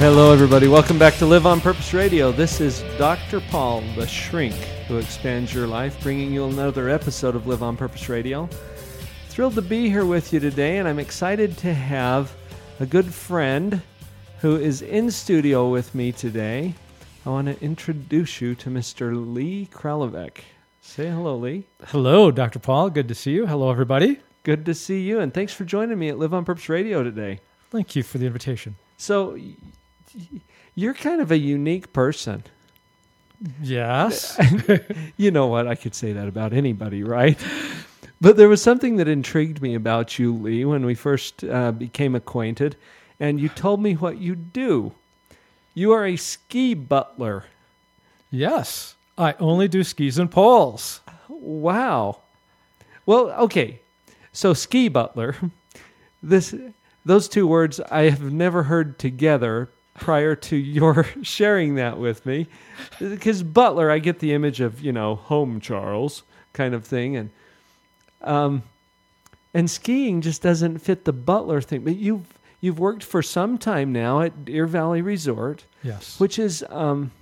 Hello, everybody. Welcome back to Live on Purpose Radio. This is Dr. Paul, the shrink who expands your life, bringing you another episode of Live on Purpose Radio. Thrilled to be here with you today, and I'm excited to have a good friend who is in studio with me today. I want to introduce you to Mr. Lee Kralovec. Say hello, Lee. Hello, Dr. Paul. Good to see you. Hello, everybody. Good to see you, and thanks for joining me at Live on Purpose Radio today. Thank you for the invitation. So, you're kind of a unique person. Yes. you know what? I could say that about anybody, right? But there was something that intrigued me about you, Lee, when we first uh, became acquainted, and you told me what you do. You are a ski butler. yes. I only do skis and poles. Wow. Well, okay. So ski butler. This those two words I have never heard together prior to your sharing that with me. Because butler, I get the image of, you know, home Charles kind of thing and um and skiing just doesn't fit the butler thing. But you've you've worked for some time now at Deer Valley Resort, Yes. which is um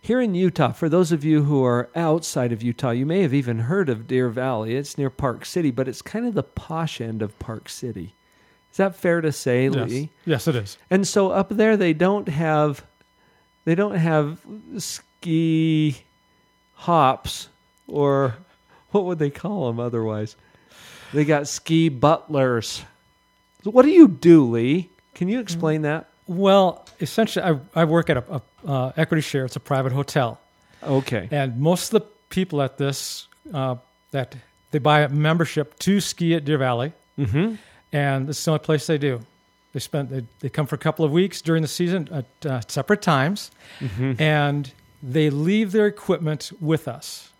here in Utah, for those of you who are outside of Utah, you may have even heard of Deer Valley. It's near Park City, but it's kind of the posh end of Park City. Is that fair to say, yes. Lee? yes, it is. And so up there they don't have they don't have ski hops or what would they call them otherwise? They got ski butlers. So what do you do, Lee? Can you explain that? Well, essentially, I, I work at a, a uh, equity share. It's a private hotel, Okay. and most of the people at this uh, that they buy a membership to ski at Deer Valley, Mm-hmm. And this is the only place they do. They spend they, they come for a couple of weeks during the season at uh, separate times, Mm-hmm. and they leave their equipment with us.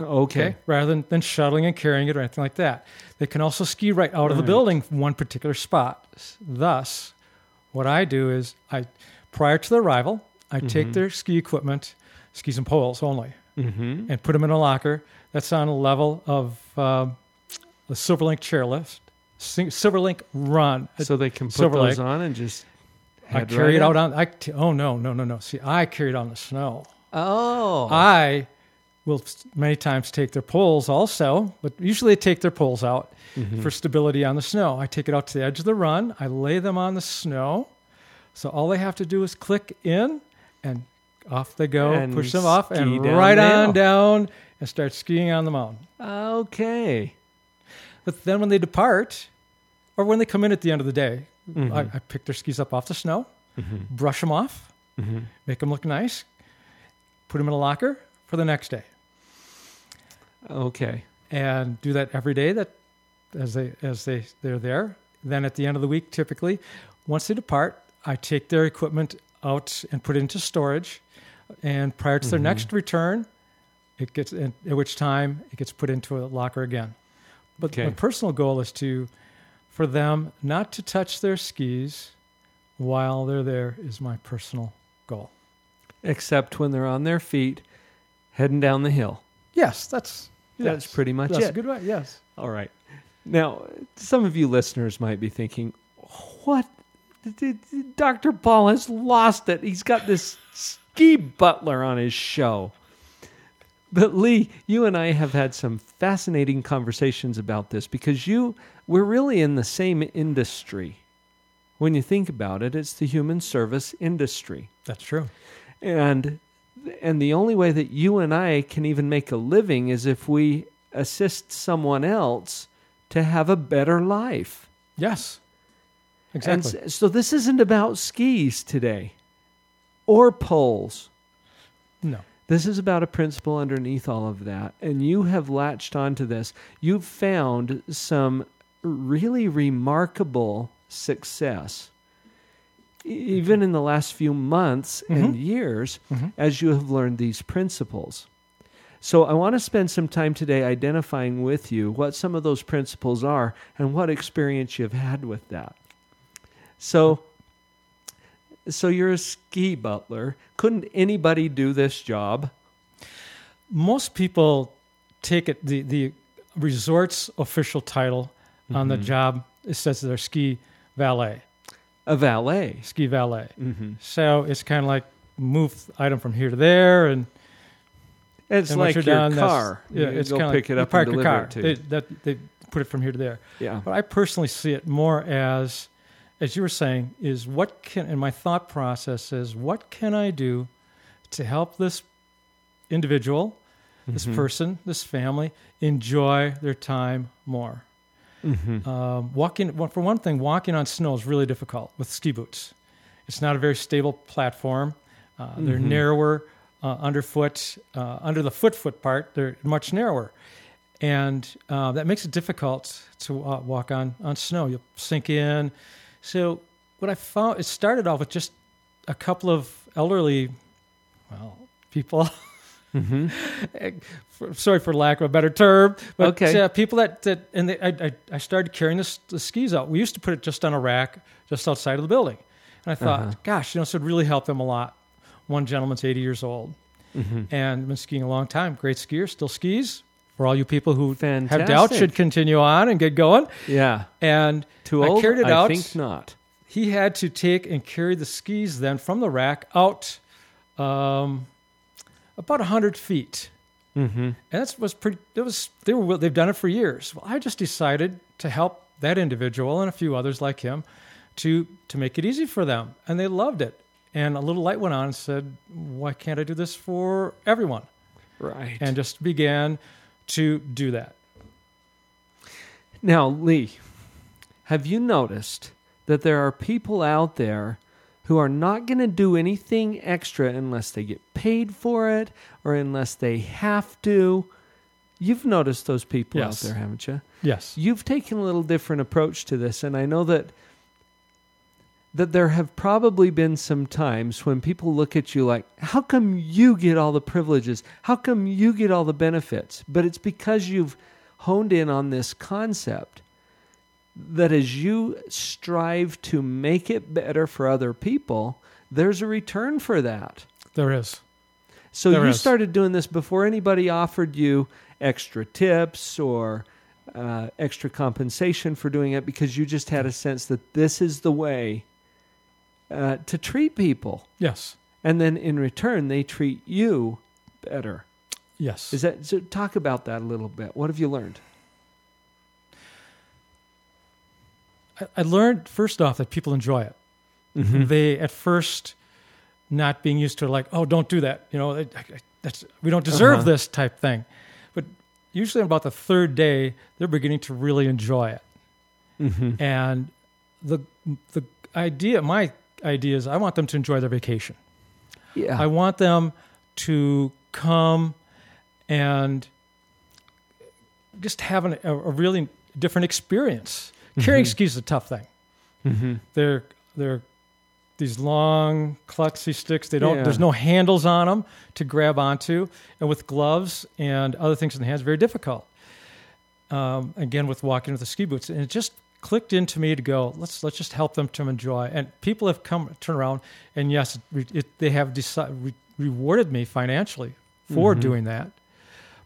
Okay. rather than, than shuttling and carrying it or anything like that. They can also ski right out of the building from one particular spot. Thus, what I do is I, prior to their arrival, I take their ski equipment, skis and poles only, Mm-hmm. and put them in a locker that's on a level of um, the Silverlink chairlift, Silverlink run. So they can put Silver those Lake. on and just I carry right it out on. I t- oh no no no no. See, I carry it on the snow. Oh. I will many times take their poles also, but usually they take their poles out Mm-hmm. for stability on the snow. I take it out to the edge of the run, I lay them on the snow. So all they have to do is click in and off they go, And push them off and right on down and start skiing on the mountain. okay. But then when they depart, or when they come in at the end of the day, Mm-hmm. I, I pick their skis up off the snow, brush them off, Mm-hmm. make them look nice, put them in a locker for the next day. Okay. and do that every day that as they as they they're there then at the end of the week typically once they depart i take their equipment out and put it into storage and prior to their Mm-hmm. next return it gets at which time it gets put into a locker again but Okay. my personal goal is to for them not to touch their skis while they're there is my personal goal Except when they're on their feet heading down the hill. yes that's That's yes. pretty much that's it. a good way yes All right. Now, some of you listeners might be thinking, what? Dr. Paul has lost it. He's got this ski butler on his show. But Lee, you and I have had some fascinating conversations about this because you we're really in the same industry. When you think about it, it's the human service industry. that's true And and the only way that you and I can even make a living is if we assist someone else to have a better life. yes exactly s- so this isn't about skis today or poles. no This is about a principle underneath all of that. And you have latched onto this. You've found some really remarkable success even in the last few months and years Mhm. as you have learned these principles. So I want to spend some time today identifying with you what some of those principles are and what experience you've had with that. So so you're a ski butler. Couldn't anybody do this job? Most people take it the the resort's official title on the Mhm. job. It says they're ski valet, A valet. ski valet. Mm-hmm. So it's kind of like move item from here to there, and, It's and like your done, car. Yeah, you it's go kind of pick like it up park and your car. it to They, that, they put it from here to there. Yeah. But I personally see it more as, as you were saying, is what can, and my thought process is, what can I do to help this individual, this Mhm. person, this family enjoy their time more? Mhm. Um, walking, well, for one thing, walking on snow is really difficult with ski boots. It's not a very stable platform. Uh, they're Mhm. narrower uh, underfoot, uh, under the foot foot part. They're much narrower, and uh, that makes it difficult to walk on on snow. You'll sink in. So what I found, it started off with just a couple of elderly, well, people. Mhm. sorry for lack of a better term, but Okay. uh, people that, that and they, I, I, I started carrying this, the skis out. We used to put it just on a rack just outside of the building, and I thought, Uh-huh. gosh, you know, this would really help them a lot. One gentleman's 80 years old Mhm. and been skiing a long time. Great skier, still skis. For all you people who have doubts, should continue on and get going. Yeah. And Too I carried it I out. think not. he had to take and carry the skis then from the rack out um, about 100 feet. Mm-hmm. And that was pretty. It was they were they've done it for years. Well, I just decided to help that individual and a few others like him to to make it easy for them, and they loved it. And a little light went on and said, "Why can't I do this for everyone?" Right. And just began to do that. Now, Lee, have you noticed that there are people out there who are not going to do anything extra unless they get paid for it or unless they have to? You've noticed those people Yes. out there, haven't you? Yes. You've taken a little different approach to this, and I know that that there have probably been some times when people look at you like, "How come you get all the privileges? How come you get all the benefits?" But it's because you've honed in on this concept that as you strive to make it better for other people, there's a return for that. There is. So There you is. started doing this before anybody offered you extra tips or uh, extra compensation for doing it because you just had a sense that this is the way uh, to treat people. Yes. And then in return, they treat you better. Yes. Is that so? Talk about that a little bit. What have you learned? I, learned first off that people enjoy it. Mm-hmm. They at first not being used to like, oh, don't do that. You know, I, I, that's we don't deserve Uh-huh. this type thing. But usually about the third day, they're beginning to really enjoy it. Mm-hmm. And the the idea, my idea is, I want them to enjoy their vacation. Yeah. I want them to come and just have an, a, a really different experience. Carrying Mhm. skis is a tough thing. mm-hmm. They're they're these long klutzy sticks. They don't. Yeah. There's no handles on them to grab onto, and with gloves and other things in the hands, very difficult. Um, again, with walking with the ski boots, and it just clicked into me to go. Let's let's just help them to enjoy. And people have come turn around, and yes, it, it, they have deci- re- rewarded me financially for Mhm. doing that.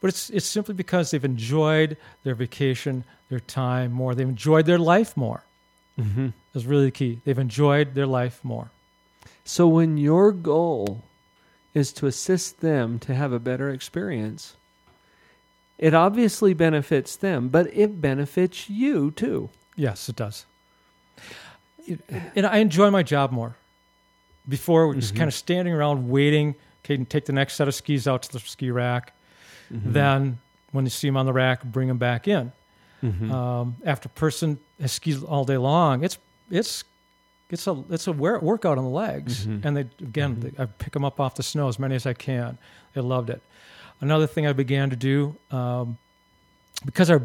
But it's it's simply because they've enjoyed their vacation, their time more. They've enjoyed their life more Mm-hmm. is really the key. They've enjoyed their life more. So when your goal is to assist them to have a better experience, it obviously benefits them, but it benefits you too. Yes, it does. It- and I enjoy my job more. Before, we're just Mhm. kind of standing around waiting. Okay, take the next set of skis out to the ski rack. Mm-hmm. Then, when you see them on the rack, bring them back in. Mhm. Um, after person has skied all day long, it's it's it's a it's a wear, workout on the legs. Mhm. And they again, Mhm. they, I pick them up off the snow as many as I can. They loved it. Another thing I began to do um, because our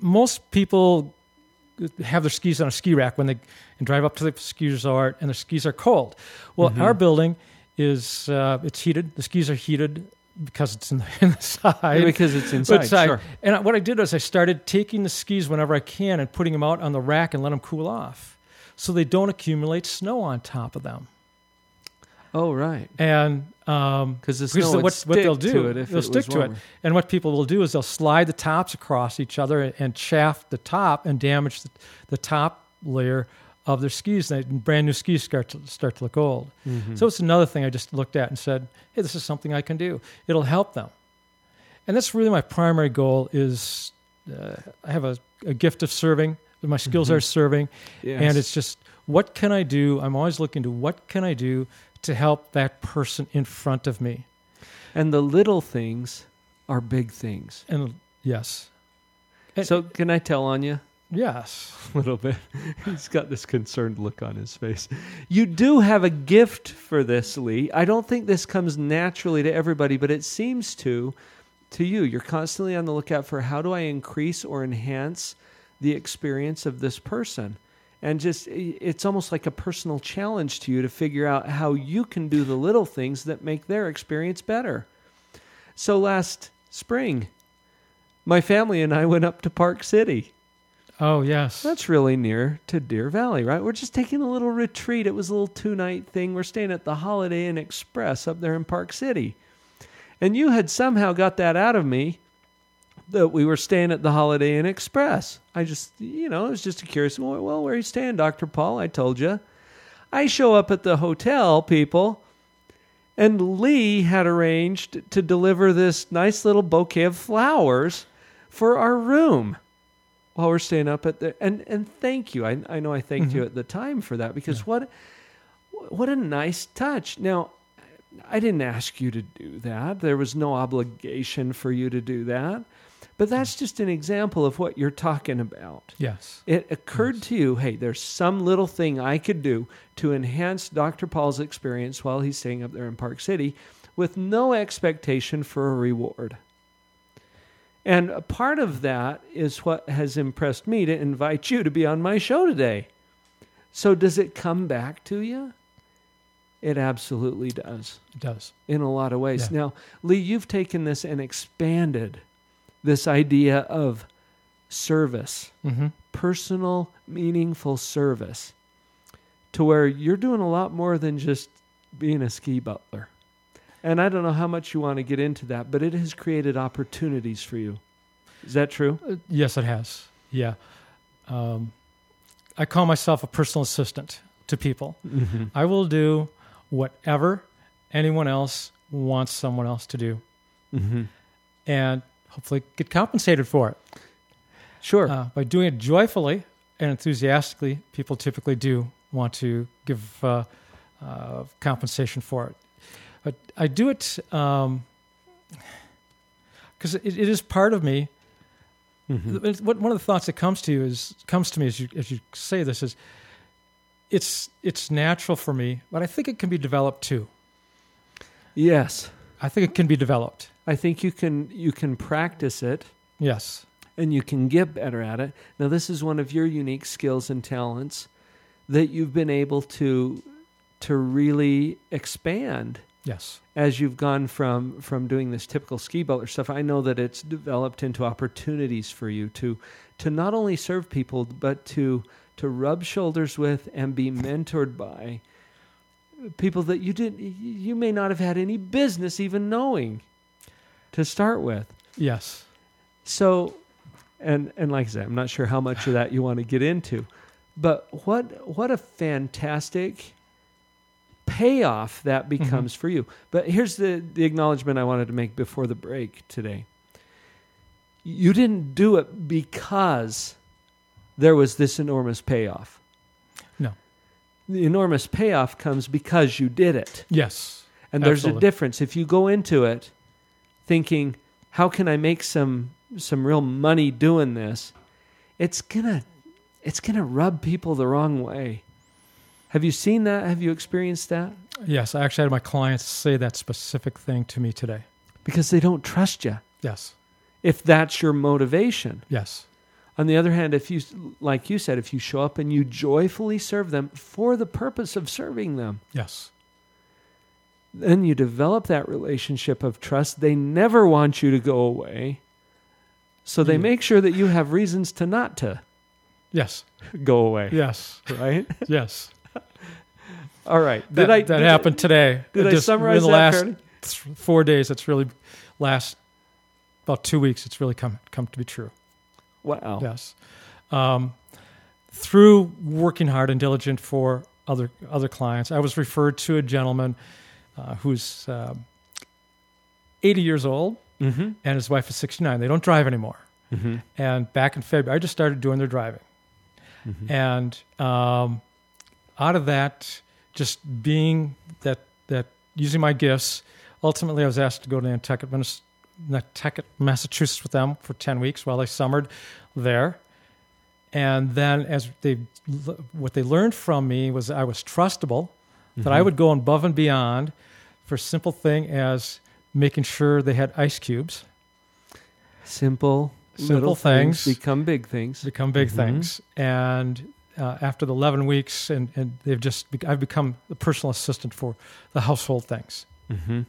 most people have their skis on a ski rack when they and drive up to the ski resort, and their skis are cold. Well, Mhm. our building is uh, it's heated. The skis are heated because it's in the, inside. because it's inside. Sure. And what I did was I started taking the skis whenever I can and putting them out on the rack and let them cool off, so they don't accumulate snow on top of them. Oh, right. And um, Because the Because snow the- what- what they'll do, it if they'll stick to it. And what people will do is they'll slide the tops across each other and chaff the top and damage the, the top layer of their skis. And brand new skis start to, start to look old. Mhm. So it's another thing I just looked at and said, hey, this is something I can do. It'll help them. And that's really my primary goal is uh, I have a, a gift of serving. My skills Mhm. are serving. Yes. And it's just, what can I do? I'm always looking to what can I do to help that person in front of me? and the little things are big things. And yes. And- So can I tell on you? Yes. a little bit. He's got this concerned look on his face. You do have a gift for this, Lee. I don't think this comes naturally to everybody, but it seems to to you. You're constantly on the lookout for how do I increase or enhance the experience of this person. And just it's almost like a personal challenge to you to figure out how you can do the little things that make their experience better. So last spring, my family and I went up to Park City. Oh, yes. That's really near to Deer Valley, right? We're just taking a little retreat. It was a little two night thing. We're staying at the Holiday Inn Express up there in Park City. And you had somehow got that out of me that we were staying at the Holiday Inn Express. I just, you know, it was just a curious. Well, well, where are you staying, Dr. Paul? I told you. I show up at the hotel, people, and Lee had arranged to deliver this nice little bouquet of flowers for our room while we're staying up at the and and thank you. I I know I thanked you Mhm. at the time for that because what what a nice touch. Now I didn't ask you to do that. There was no obligation for you to do that. But that's just an example of what you're talking about. yes. It occurred to you, hey, there's some little thing I could do to enhance Dr. Paul's experience while he's staying up there in Park City with no expectation for a reward. And a part of that is what has impressed me to invite you to be on my show today. So, does it come back to you? It absolutely does It does. in a lot of ways. Yeah. Now, Lee, you've taken this and expanded this idea of service Mm-hmm. personal, meaningful service to where you're doing a lot more than just being a ski butler. And I don't know how much you want to get into that, but it has created opportunities for you. Is that true? Uh, yes, it has. Yeah. Um, I call myself a personal assistant to people. Mm-hmm. I will do whatever anyone else wants someone else to do Mm-hmm. and hopefully get compensated for it. Sure. Uh, by doing it joyfully and enthusiastically, people typically do want to give uh, uh, compensation for it. But I do it because it, it is part of me. Mhm. It's- What one of the thoughts that comes to you is comes to me as you as you say this is it's it's natural for me, but I think it can be developed too. Yes. I think it can be developed. I think you can you can practice it Yes. and you can get better at it. Now, this is one of your unique skills and talents that you've been able to to really expand Yes. as you've gone from from doing this typical ski butler stuff. I know that it's developed into opportunities for you to to not only serve people but to to rub shoulders with and be mentored by people that you didn't you may not have had any business even knowing to start with. Yes. So, and and like I said, I'm not sure how much of that you want to get into, but what what a fantastic payoff that mm-hmm. becomes for you. But here's the the acknowledgement I wanted to make before the break today. You didn't do it because there was this enormous payoff. No. The enormous payoff comes because you did it. Yes. And there's a difference. If you go into it thinking, how can I make some some real money doing this? It's gonna it's gonna rub people the wrong way. Have you seen that? Have you experienced that? Yes. I actually had my clients say that specific thing to me today. Because they don't trust you. Yes. If that's your motivation. Yes. On the other hand, if you, like you said, if you show up and you joyfully serve them for the purpose of serving them, Yes. then you develop that relationship of trust. They never want you to go away. So they Mm. make sure that you have reasons to not to Yes. go away. Yes. Right? Yes. All right. Did that, I that did I- happened today. did I just- summarize in the that last th- four days? It's really last about two weeks. It's really come come to be true. Wow. Yes. Um, through working hard and diligent for other other clients, I was referred to a gentleman uh, who's um 80 years old Mm-hmm. and his wife is 69. They don't drive anymore. Mm-hmm. And back in February, I just started doing their driving. Mm-hmm. And um, out of that, just being that that using my gifts, ultimately I was asked to go to Nantucket, Nantucket, Massachusetts with them for ten weeks while I summered there. And then, as they what they learned from me was I was trustable, that I would go above and beyond for simple thing as making sure they had ice cubes, Simple, Simple little things. become big things. become big Mhm. things. And uh, after the 11 weeks, and, and they've just, bec- I've become the personal assistant for the household things. Mm-hmm.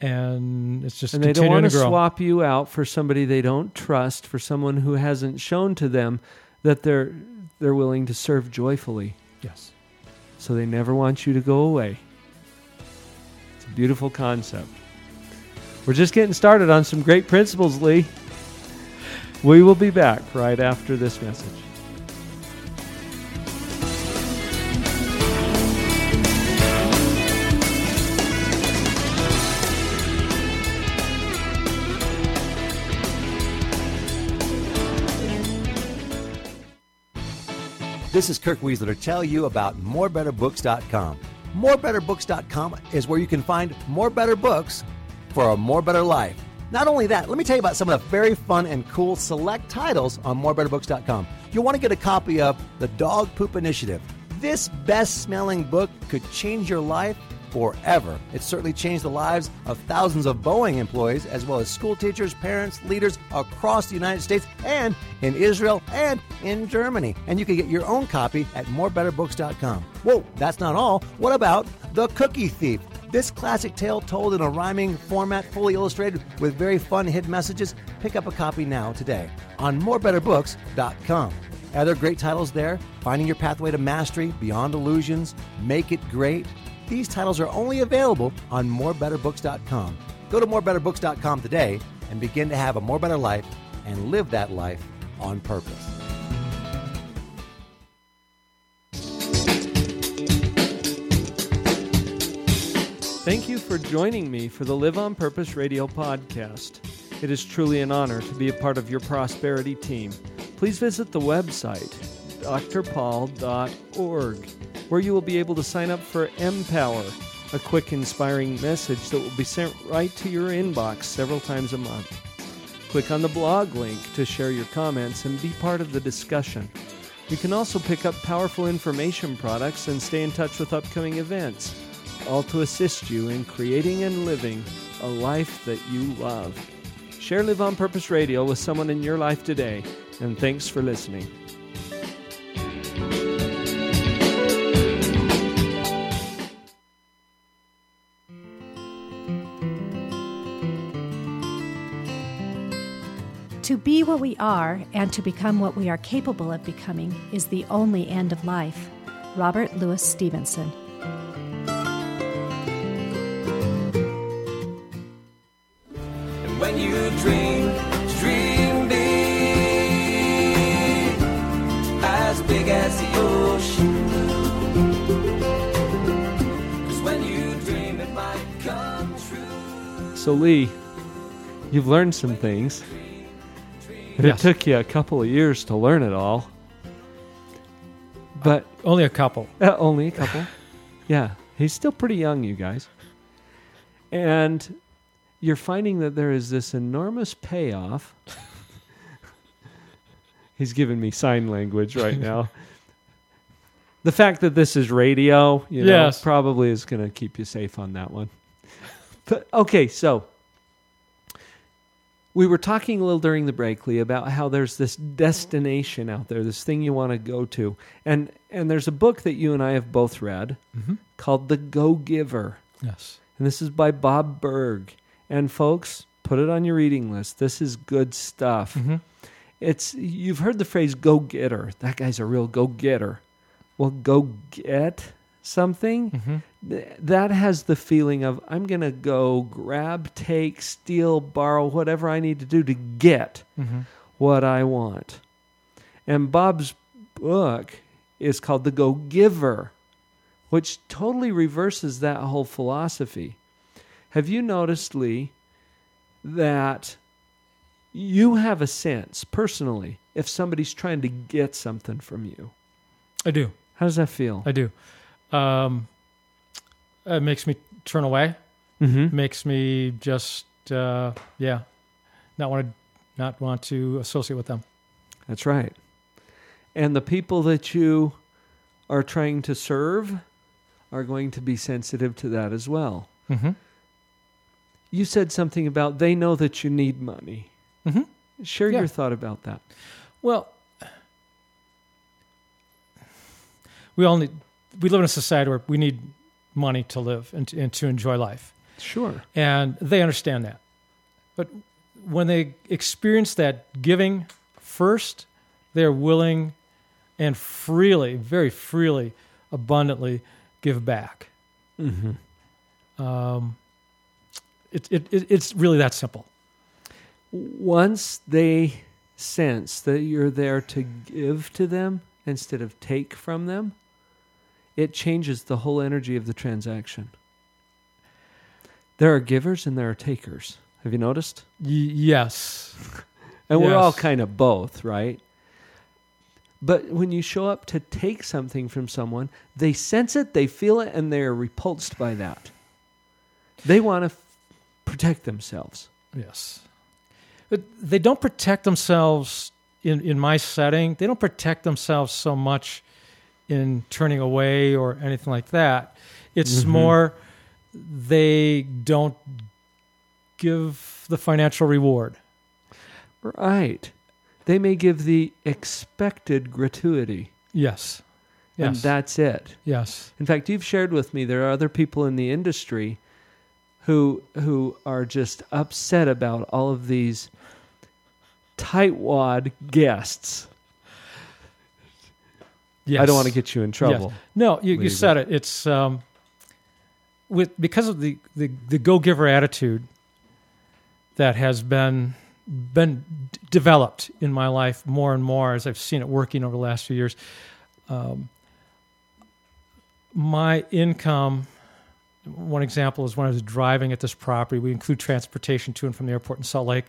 And it's just And they don't want to to swap you out for somebody they don't trust, for someone who hasn't shown to them that they're they're willing to serve joyfully. Yes. So they never want you to go away. It's a beautiful concept. We're just getting started on some great principles, Lee. We will be back right after this message. This is Kirk Weisler to tell you about morebetterbooks.com. Morebetterbooks.com is where you can find more better books for a more better life. Not only that, let me tell you about some of the very fun and cool select titles on morebetterbooks.com. You'll want to get a copy of The Dog Poop Initiative. This best smelling book could change your life forever. It certainly changed the lives of thousands of Boeing employees, as well as school teachers, parents, leaders across the United States and in Israel and in Germany. And you can get your own copy at morebetterbooks.com. Whoa, that's not all. What about The Cookie Thief? This classic tale told in a rhyming format, fully illustrated with very fun hidden messages. Pick up a copy now today on morebetterbooks.com. Other great titles there? Finding Your Pathway to Mastery, Beyond Illusions, Make It Great. These titles are only available on morebetterbooks.com. Go to morebetterbooks.com today and begin to have a more better life and live that life on purpose. Thank you for joining me for the Live on Purpose radio podcast. It is truly an honor to be a part of your prosperity team. Please visit the website, drpaul.org, where you will be able to sign up for Empower, a quick, inspiring message that will be sent right to your inbox several times a month. Click on the blog link to share your comments and be part of the discussion. You can also pick up powerful information products and stay in touch with upcoming events, all to assist you in creating and living a life that you love. Share Live on Purpose Radio with someone in your life today, and thanks for listening. Be what we are and to become what we are capable of becoming is the only end of life. Robert Louis Stevenson. And when you dream, dream big, as big as the ocean blue. 'Cause when you dream, it might come true. So, Lee, you've learned some things. And Yes. It took you a couple of years to learn it all. But Only a couple. Uh, only a couple. yeah, he's still pretty young, you guys. And you're finding that there is this enormous payoff. he's giving me sign language right now. the fact that this is radio, you know, Yes. probably is going to keep you safe on that one. But okay, so we were talking a little during the break, Lee, about how there's this destination out there, this thing you want to go to, and and there's a book that you and I have both read Mhm. called The Go Giver, Yes. and this is by Bob Burg. And folks, put it on your reading list. This is good stuff. Mhm. It's you've heard the phrase "go getter." That guy's a real go getter. Well, go get something. Mhm. Th- That has the feeling of I'm going to go grab, take, steal, borrow, whatever I need to do to get Mhm. what I want. And Bob's book is called The Go Giver, which totally reverses that whole philosophy. Have you noticed, Lee, that you have a sense personally if somebody's trying to get something from you? I do. How does that feel? I do. Um, it makes me turn away. Mm-hmm. Makes me just uh, yeah, not want to not want to associate with them. That's right. And the people that you are trying to serve are going to be sensitive to that as well. Mm-hmm. You said something about they know that you need money. Mm-hmm. Share Yeah. your thought about that. Well, we all need. We live in a society where we need money to live and to, and to enjoy life, Sure. and they understand that. But when they experience that giving first, they're willing and freely, very freely, abundantly give back. Mm-hmm. Um, it, it, it, it's really that simple. Once they sense that you're there to give to them instead of take from them, it changes the whole energy of the transaction. There are givers and there are takers. Have you noticed? Y- yes. And we're all kind of both, right? But when you show up to take something from someone, they sense it, they feel it, and they're repulsed by that. They want to f- protect themselves. Yes. But they don't protect themselves in, in my setting. They don't protect themselves so much in turning away or anything like that. It's Mhm. more they don't give the financial reward. Right. They may give the expected gratuity, Yes. Yes. and that's it. yes. In fact, you've shared with me there are other people in the industry who who are just upset about all of these tightwad guests. Yes. I don't want to get you in trouble. No, you, you said it. It's um, with because of the, the, the go giver attitude that has been been d- developed in my life more and more as I've seen it working over the last few years. Um, my income. One example is when I was driving at this property. We include transportation to and from the airport in Salt Lake,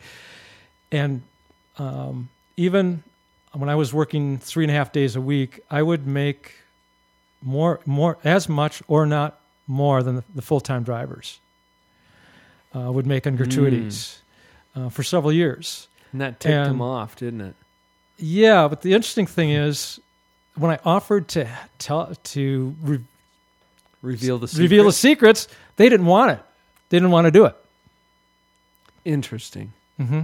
and um, even when I was working three and a half days a week, I would make more, more as much or not more than the, the full time drivers uh, would make on gratuities uh, for several years. And that ticked And- them off, didn't it? Yeah, but the interesting thing is, when I offered to tell to re- Reveal the reveal the secrets, they didn't want it. They didn't want to do it. Interesting. hmm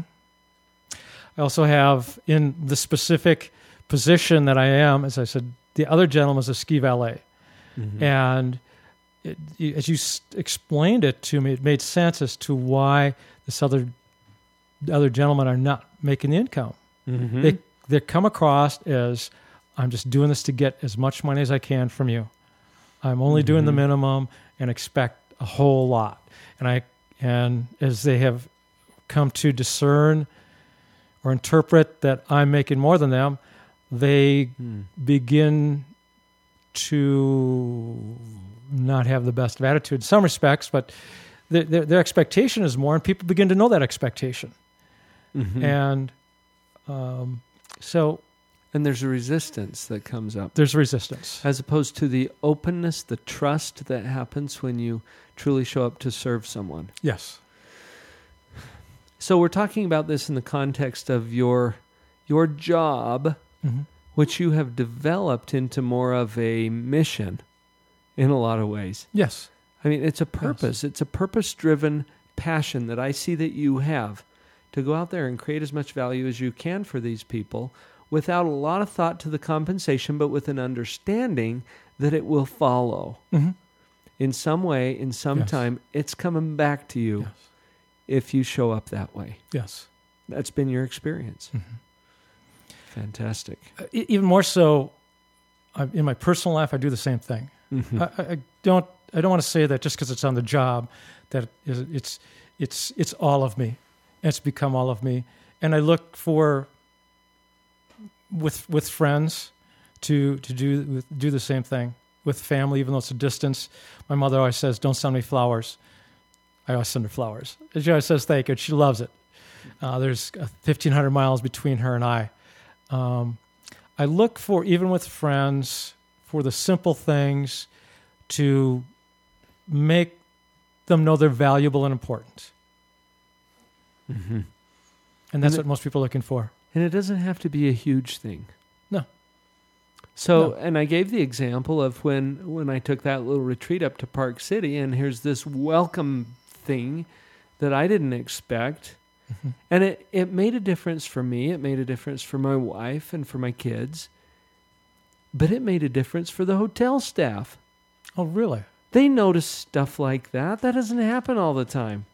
I also have in the specific position that I am, as I said, the other gentleman is a ski valet. Mhm. And it, as you s- explained it to me, it made sense as to why this other the other gentlemen are not making the income. Mhm. They they come across as I'm just doing this to get as much money as I can from you. I'm only doing the Mhm. minimum and expect a whole lot. And I and as they have come to discern or interpret that I'm making more than them, they Hmm. begin to not have the best of attitude in some respects, but their, their, their expectation is more, and people begin to know that expectation. Mhm. And um, so and there's a resistance that comes up. there's resistance. as opposed to the openness, the trust that happens when you truly show up to serve someone. Yes. So we're talking about this in the context of your your job, hmm which you have developed into more of a mission in a lot of ways. Yes. I mean, it's a purpose. It's a purpose-driven passion that I see that you have. to go out there and create as much value as you can for these people without a lot of thought to the compensation, but with an understanding that it will follow. Mhm. In some way, in some Yes. time, it's coming back to you Yes. If you show up that way. Yes. That's been your experience. Mm-hmm. Fantastic. Uh, even more so, I, in my personal life, I do the same thing. Mhm. I, I- don't. I don't want to say that just because it's on the job, that is, it's it's it's all of me. It's become all of me, and I look for with with friends to to do with, do the same thing with family, even though it's a distance. My mother always says, "Don't send me flowers." I always send her flowers. She always says thank you. She loves it. Uh, there's uh, 1,500 miles between her and I. Um, I look for, even with friends, for the simple things to make them know they're valuable and important. Mhm. And that's And what most people are looking for. And it doesn't have to be a huge thing. No. So, No. and I gave the example of when when I took that little retreat up to Park City, and here's this welcome thing that I didn't expect, Mhm. and it it made a difference for me. It made a difference for my wife and for my kids, but it made a difference for the hotel staff. Oh, really? They notice stuff like that. That doesn't happen all the time.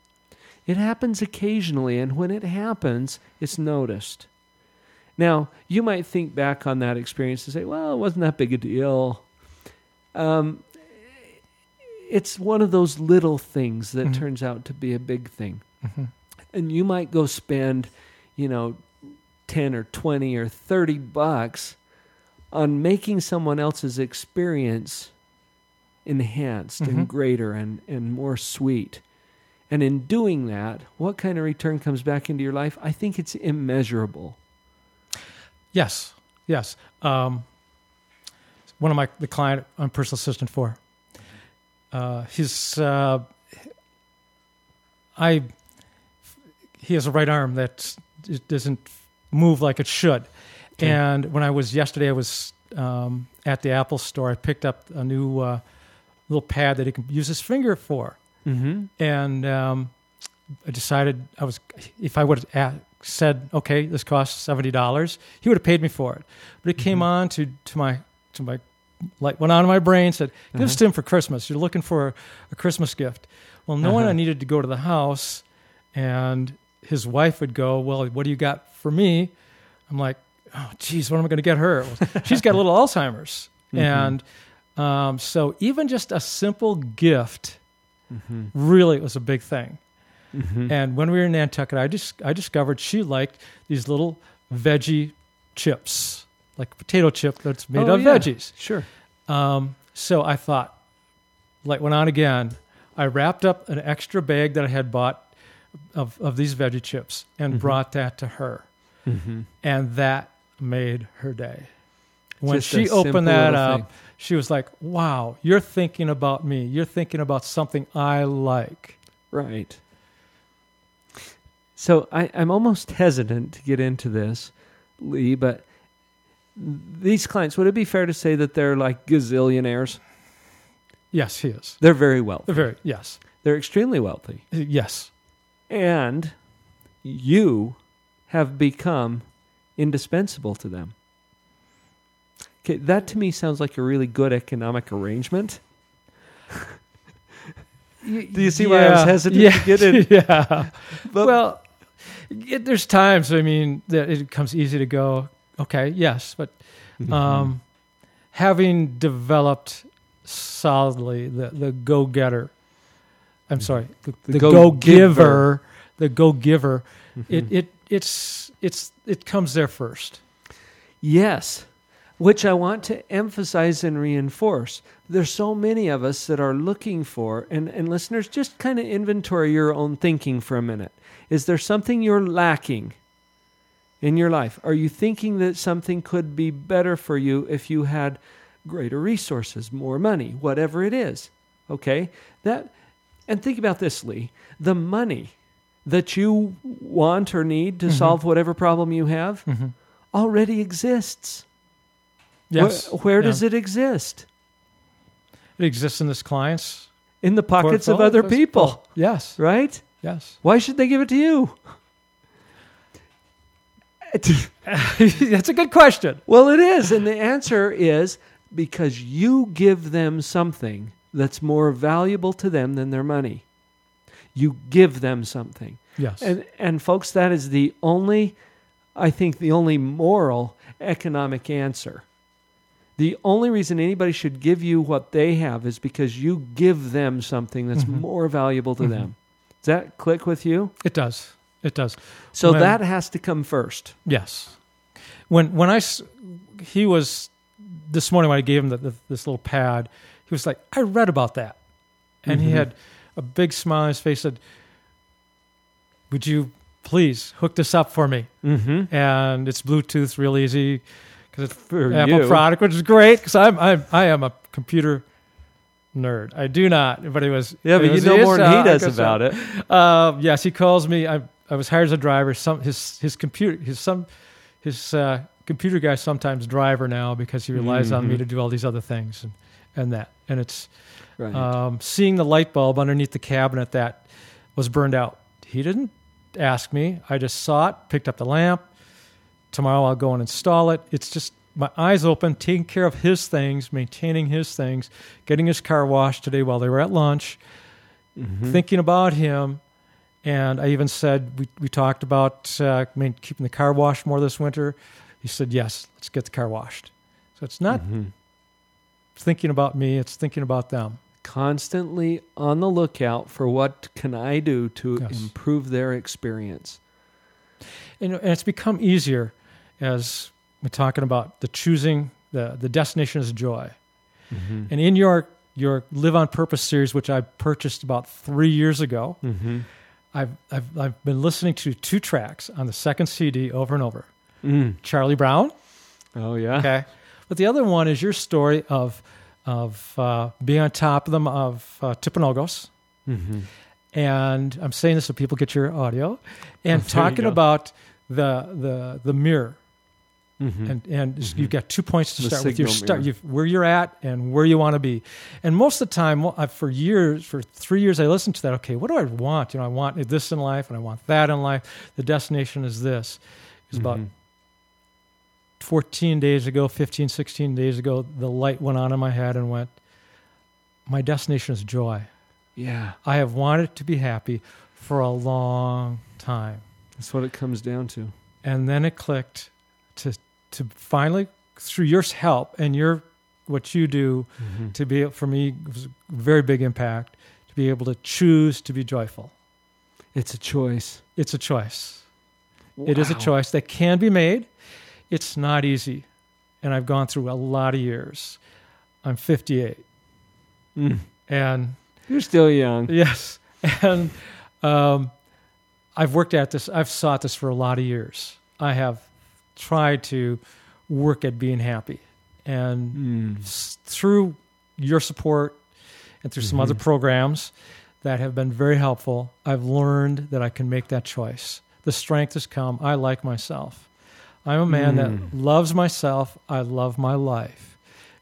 It happens occasionally, and when it happens, it's noticed. Now, you might think back on that experience and say, well, it wasn't that big a deal. Um, it's one of those little things that Mhm. turns out to be a big thing. hmm And you might go spend, you know, 10 or 20 or 30 bucks on making someone else's experience enhanced Mhm. and greater and, and more sweet. And in doing that, what kind of return comes back into your life? I think it's immeasurable. Yes, yes. Um, one of my the client I'm personal assistant for. Uh, he's uh, I he has a right arm that it doesn't move like it should. Okay. And when I was yesterday, I was um, at the Apple store. I picked up a new uh, little pad that he can use his finger for Mm-hmm. and um, I decided I was if I would have said, okay, this costs seventy dollars, he would have paid me for it. But it came Mhm. on to to my to my light went on in my brain said, give this Uh-huh. to him for Christmas. You're looking for a, Christmas gift. Well, knowing Uh-huh. I needed to go to the house, and his wife would go, well, what do you got for me? I'm like, oh, geez, what am I going to get her? Well, she's got a little Alzheimer's, Mhm. and um, so even just a simple gift Mm-hmm. really was a big thing. Mm-hmm. And when we were in Nantucket, I just I discovered she liked these little veggie chips, like a potato chip that's made Oh, of yeah. veggies. Sure. Um, so I thought, light went on again. I wrapped up an extra bag that I had bought of, of these veggie chips and Mhm. brought that to her. Mm-hmm. And that made her day. When Just she opened that up, thing. she was like, wow, you're thinking about me. You're thinking about something I like. Right. So I, I'm almost hesitant to get into this, Lee, but these clients, would it be fair to say that they're like gazillionaires? Yes, he is. They're very wealthy. They're very, yes. They're extremely wealthy. Yes. And you have become indispensable to them. Okay, that to me sounds like a really good economic arrangement. Do you see why I was hesitant yeah, to get in? Yeah. But- well, it, there's times, I mean, that it becomes easy to go, okay, yes, but Mm-hmm. um, having developed solidly the, the go getter, I'm sorry, the, The the go-giver. the go giver, it, Mhm. it, it's, it's, it comes there first. Yes, which I want to emphasize and reinforce. There's so many of us that are looking for, and, and listeners, just kind of inventory your own thinking for a minute. Is there something you're lacking in your life? Are you thinking that something could be better for you if you had greater resources, more money, whatever it is? Okay? That and think about this, Lee. The money that you want or need to Mhm. solve whatever problem you have Mhm. already exists. Yes. Where, where Yeah. does it exist? It exists in this client's In the pockets of other people, Yes. right? Yes. Why should they give it to you? That's a good question. Well, it is. And the answer is because you give them something that's more valuable to them than their money. You give them something. Yes. And and folks, that is the only I think the only moral economic answer. The only reason anybody should give you what they have is because you give them something that's Mhm. more valuable to Mhm. them. Does that click with you? it does. It does. So When- that has to come first. Yes. When when I he was this morning when I gave him the, the, this little pad, he was like, "I read about that," and he Mhm. had a big smile on his face. Said, "Would you please hook this up for me?" Mm-hmm. And it's Bluetooth, real easy because it's For Apple you. product, which is great because I'm, I'm I am a computer nerd. I do not, but it was Yeah, but it you know more than he does about uh, it. uh, yes, he calls me. I I was hired as a driver. Some his his computer his some his uh, computer guy sometimes driver now because he relies on me Mhm. to do all these other things and and that and it's Right. um, seeing the light bulb underneath the cabinet that was burned out. He didn't ask me. I just saw it, picked up the lamp. Tomorrow I'll go and install it. It's just my eyes open, taking care of his things, maintaining his things, getting his car washed today while they were at lunch Mhm. thinking about him. And I even said, we, we talked about uh, I mean, keeping the car washed more this winter. He said, yes, let's get the car washed. So it's not Mhm. thinking about me, it's thinking about them. constantly on the lookout for what can I do to Yes. improve their experience. And, and it's become easier as we're talking about the choosing, the, the destination is joy. Mm-hmm. And in your, your Live on Purpose series, which I purchased about three years ago, Mm-hmm. I've, I've, I've been listening to two tracks on the second CD over and over Mm. Charlie Brown Oh yeah. Okay. But the other one is your story of of uh, being on top of them of uh, Timpanogos. Mm-hmm. And I'm saying this so people get your audio. And Oh, talking about the the the mirror. Mm-hmm. And and you've got two points to The start with. Your start where you're at and where you want to be. And most of the time, well, for years, for three years, I listened to that. Okay, what do I want? You know, I want this in life, and I want that in life. The destination is this. It's about Mhm. 14 days ago, 15, 16 days ago, the light went on in my head and went, My destination is joy. Yeah, I have wanted to be happy for a long time. that's what it comes down to. And then it clicked to, finally, through your help and your what you do, Mm-hmm. to be for me it was a very big impact to be able to choose to be joyful. It's a choice. It's a choice. It is a choice that can be made. It's not easy. And I've gone through a lot of years. I'm 58. Mm. And You're still young. yes, and um, I've worked at this, I've sought this for a lot of years. I have tried to work at being happy. And Mm. s- through your support and through some other programs that have been very helpful, I've learned that I can make that choice. The strength has come. I like myself. I'm a man Mm. that loves myself. I love my life.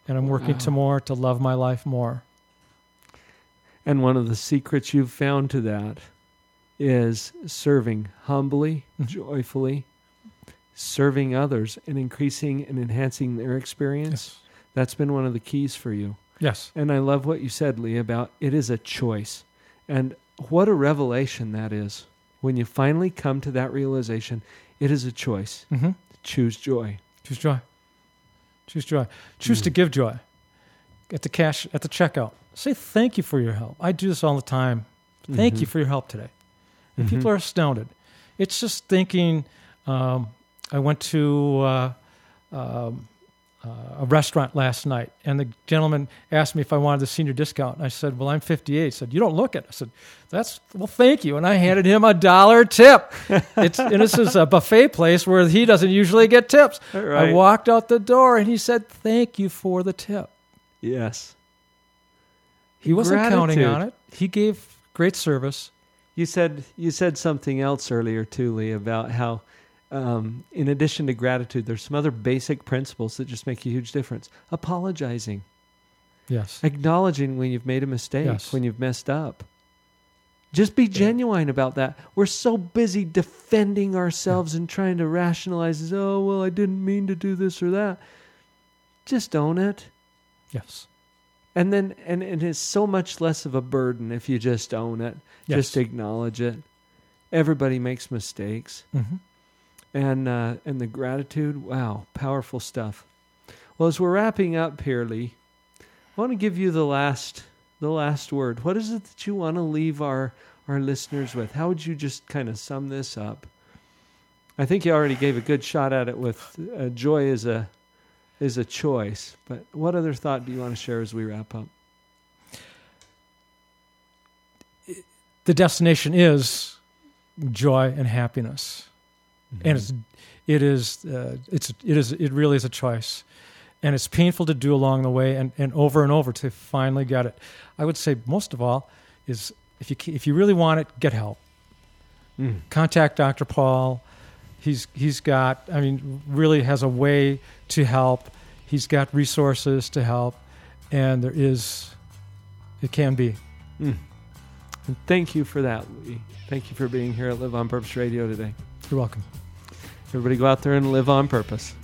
And I'm working Wow. to more to love my life more. And one of the secrets you've found to that is serving humbly, Mhm. joyfully, serving others, and increasing and enhancing their experience. That's been one of the keys for you. Yes. And I love what you said, Lee, about it is a choice. And what a revelation that is. When you finally come to that realization, it is a choice. Mm-hmm. Choose joy. Choose joy. Choose joy. Choose to Mm. give joy. At the cash at the checkout. Say thank you for your help. I do this all the time. Thank you Mhm. for your help today. And Mhm. people are astounded. It's just thinking. Um, I went to uh, um, uh, a restaurant last night, and the gentleman asked me if I wanted the senior discount. And I said, "Well, I'm 58." He said, "You don't look it." I said, "That's well, thank you." And I handed him a dollar tip. It's and this is a buffet place where he doesn't usually get tips. I walked out the door, and he said, "Thank you for the tip." Yes. He wasn't counting on it. He gave great service. You said you said something else earlier too, Lee, about how um, in addition to gratitude, there's some other basic principles that just make a huge difference. Apologizing, Yes. acknowledging when you've made a mistake, Yes. when you've messed up, Just be genuine about that. We're so busy defending ourselves and trying to rationalize, oh, well, I didn't mean to do this or that. Just own it. Yes. And then, and, and it's so much less of a burden if you just own it, Yes. just acknowledge it. Everybody makes mistakes. hmm and uh, and the gratitude. Wow, powerful stuff. Well, as we're wrapping up here, Lee, I want to give you the last the last word. What is it that you want to leave our our listeners with? How would you just kind of sum this up? I think you already gave a good shot at it with uh, joy is a is a choice. But what other thought do you want to share as we wrap up? The destination is joy and happiness. And it's it is uh, it's it is it really is a choice and it's painful to do along the way and, and over and over to finally get it i would say most of all is if you if you really want it get help Mm. contact dr paul he's he's got i mean really has a way to help he's got resources to help and there is it can be Mm. And thank you for that, Lee. Thank you for being here at Live on Purpose Radio today. you're welcome Everybody go out there and live on purpose.